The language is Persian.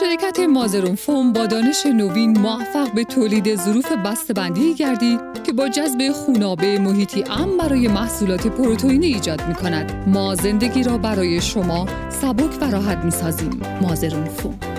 شرکت مازرون فوم با دانش نوین موفق به تولید ظروف بسته‌بندی گردید که با جذب خونابه محیطی امن برای محصولات پروتئینی ایجاد می کند. ما زندگی را برای شما سبک و راحت می سازیم. مازرون فوم